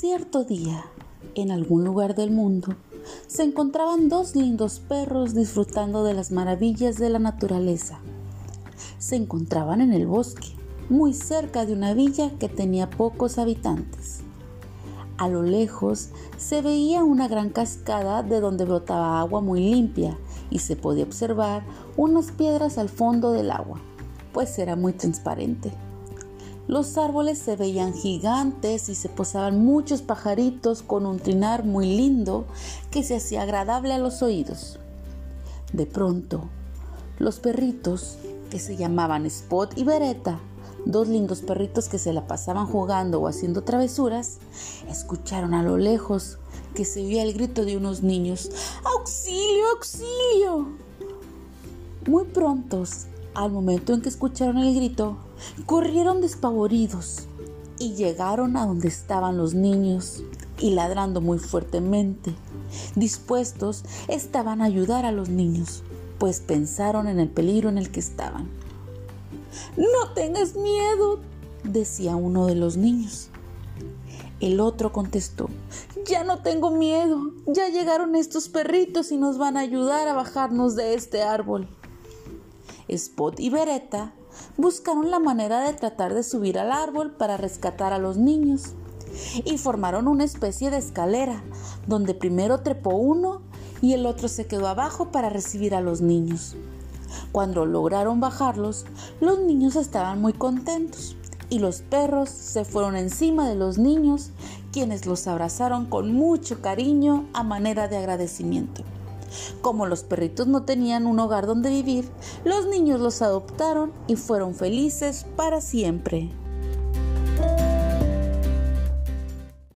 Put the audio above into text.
Cierto día, en algún lugar del mundo, se encontraban dos lindos perros disfrutando de las maravillas de la naturaleza. Se encontraban en el bosque, muy cerca de una villa que tenía pocos habitantes. A lo lejos se veía una gran cascada de donde brotaba agua muy limpia y se podía observar unas piedras al fondo del agua, pues era muy transparente. Los árboles se veían gigantes y se posaban muchos pajaritos con un trinar muy lindo que se hacía agradable a los oídos. De pronto, los perritos, que se llamaban Spot y Beretta, dos lindos perritos que se la pasaban jugando o haciendo travesuras, escucharon a lo lejos que se oía el grito de unos niños. ¡Auxilio, auxilio! Muy prontos al momento en que escucharon el grito, corrieron despavoridos y llegaron a donde estaban los niños y ladrando muy fuertemente. Dispuestos estaban a ayudar a los niños, pues pensaron en el peligro en el que estaban. No tengas miedo, decía uno de los niños. El otro contestó, ya no tengo miedo, ya llegaron estos perritos y nos van a ayudar a bajarnos de este árbol. Spot y Beretta buscaron la manera de tratar de subir al árbol para rescatar a los niños y formaron una especie de escalera donde primero trepó uno y el otro se quedó abajo para recibir a los niños. Cuando lograron bajarlos, los niños estaban muy contentos y los perros se fueron encima de los niños, quienes los abrazaron con mucho cariño a manera de agradecimiento. Como los perritos no tenían un hogar donde vivir, los niños los adoptaron y fueron felices para siempre.